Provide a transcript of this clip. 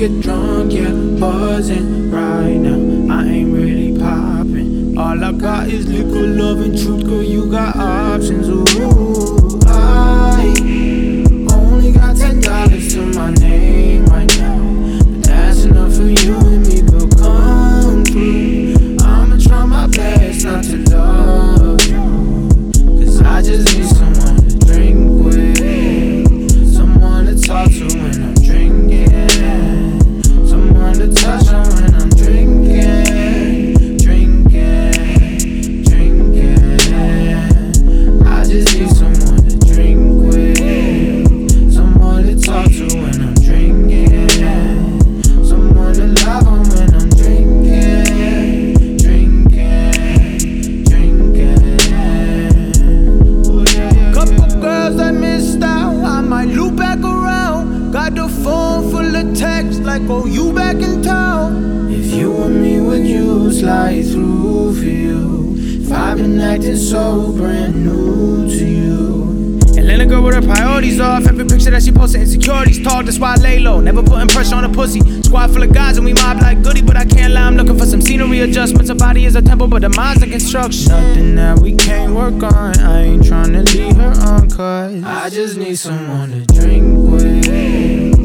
get drunk, yeah, buzzing right now. I ain't really popping. All I got is liquor, love, and truth, girl, you got options. Ooh. Chapo, oh, you back in town. If you and me, would you slide through for you? If I've been acting so brand new to you. Atlanta girl with her priorities off. Every picture that she posted, insecurities talk. That's why I lay low. Never putting pressure on a pussy. Squad full of guys and we mob like goody, but I can't lie. I'm looking for some scenery adjustments. Her body is a temple, but the mind's a construction. Nothing that we can't work on. I ain't trying to leave her on, cause I just need someone to drink with,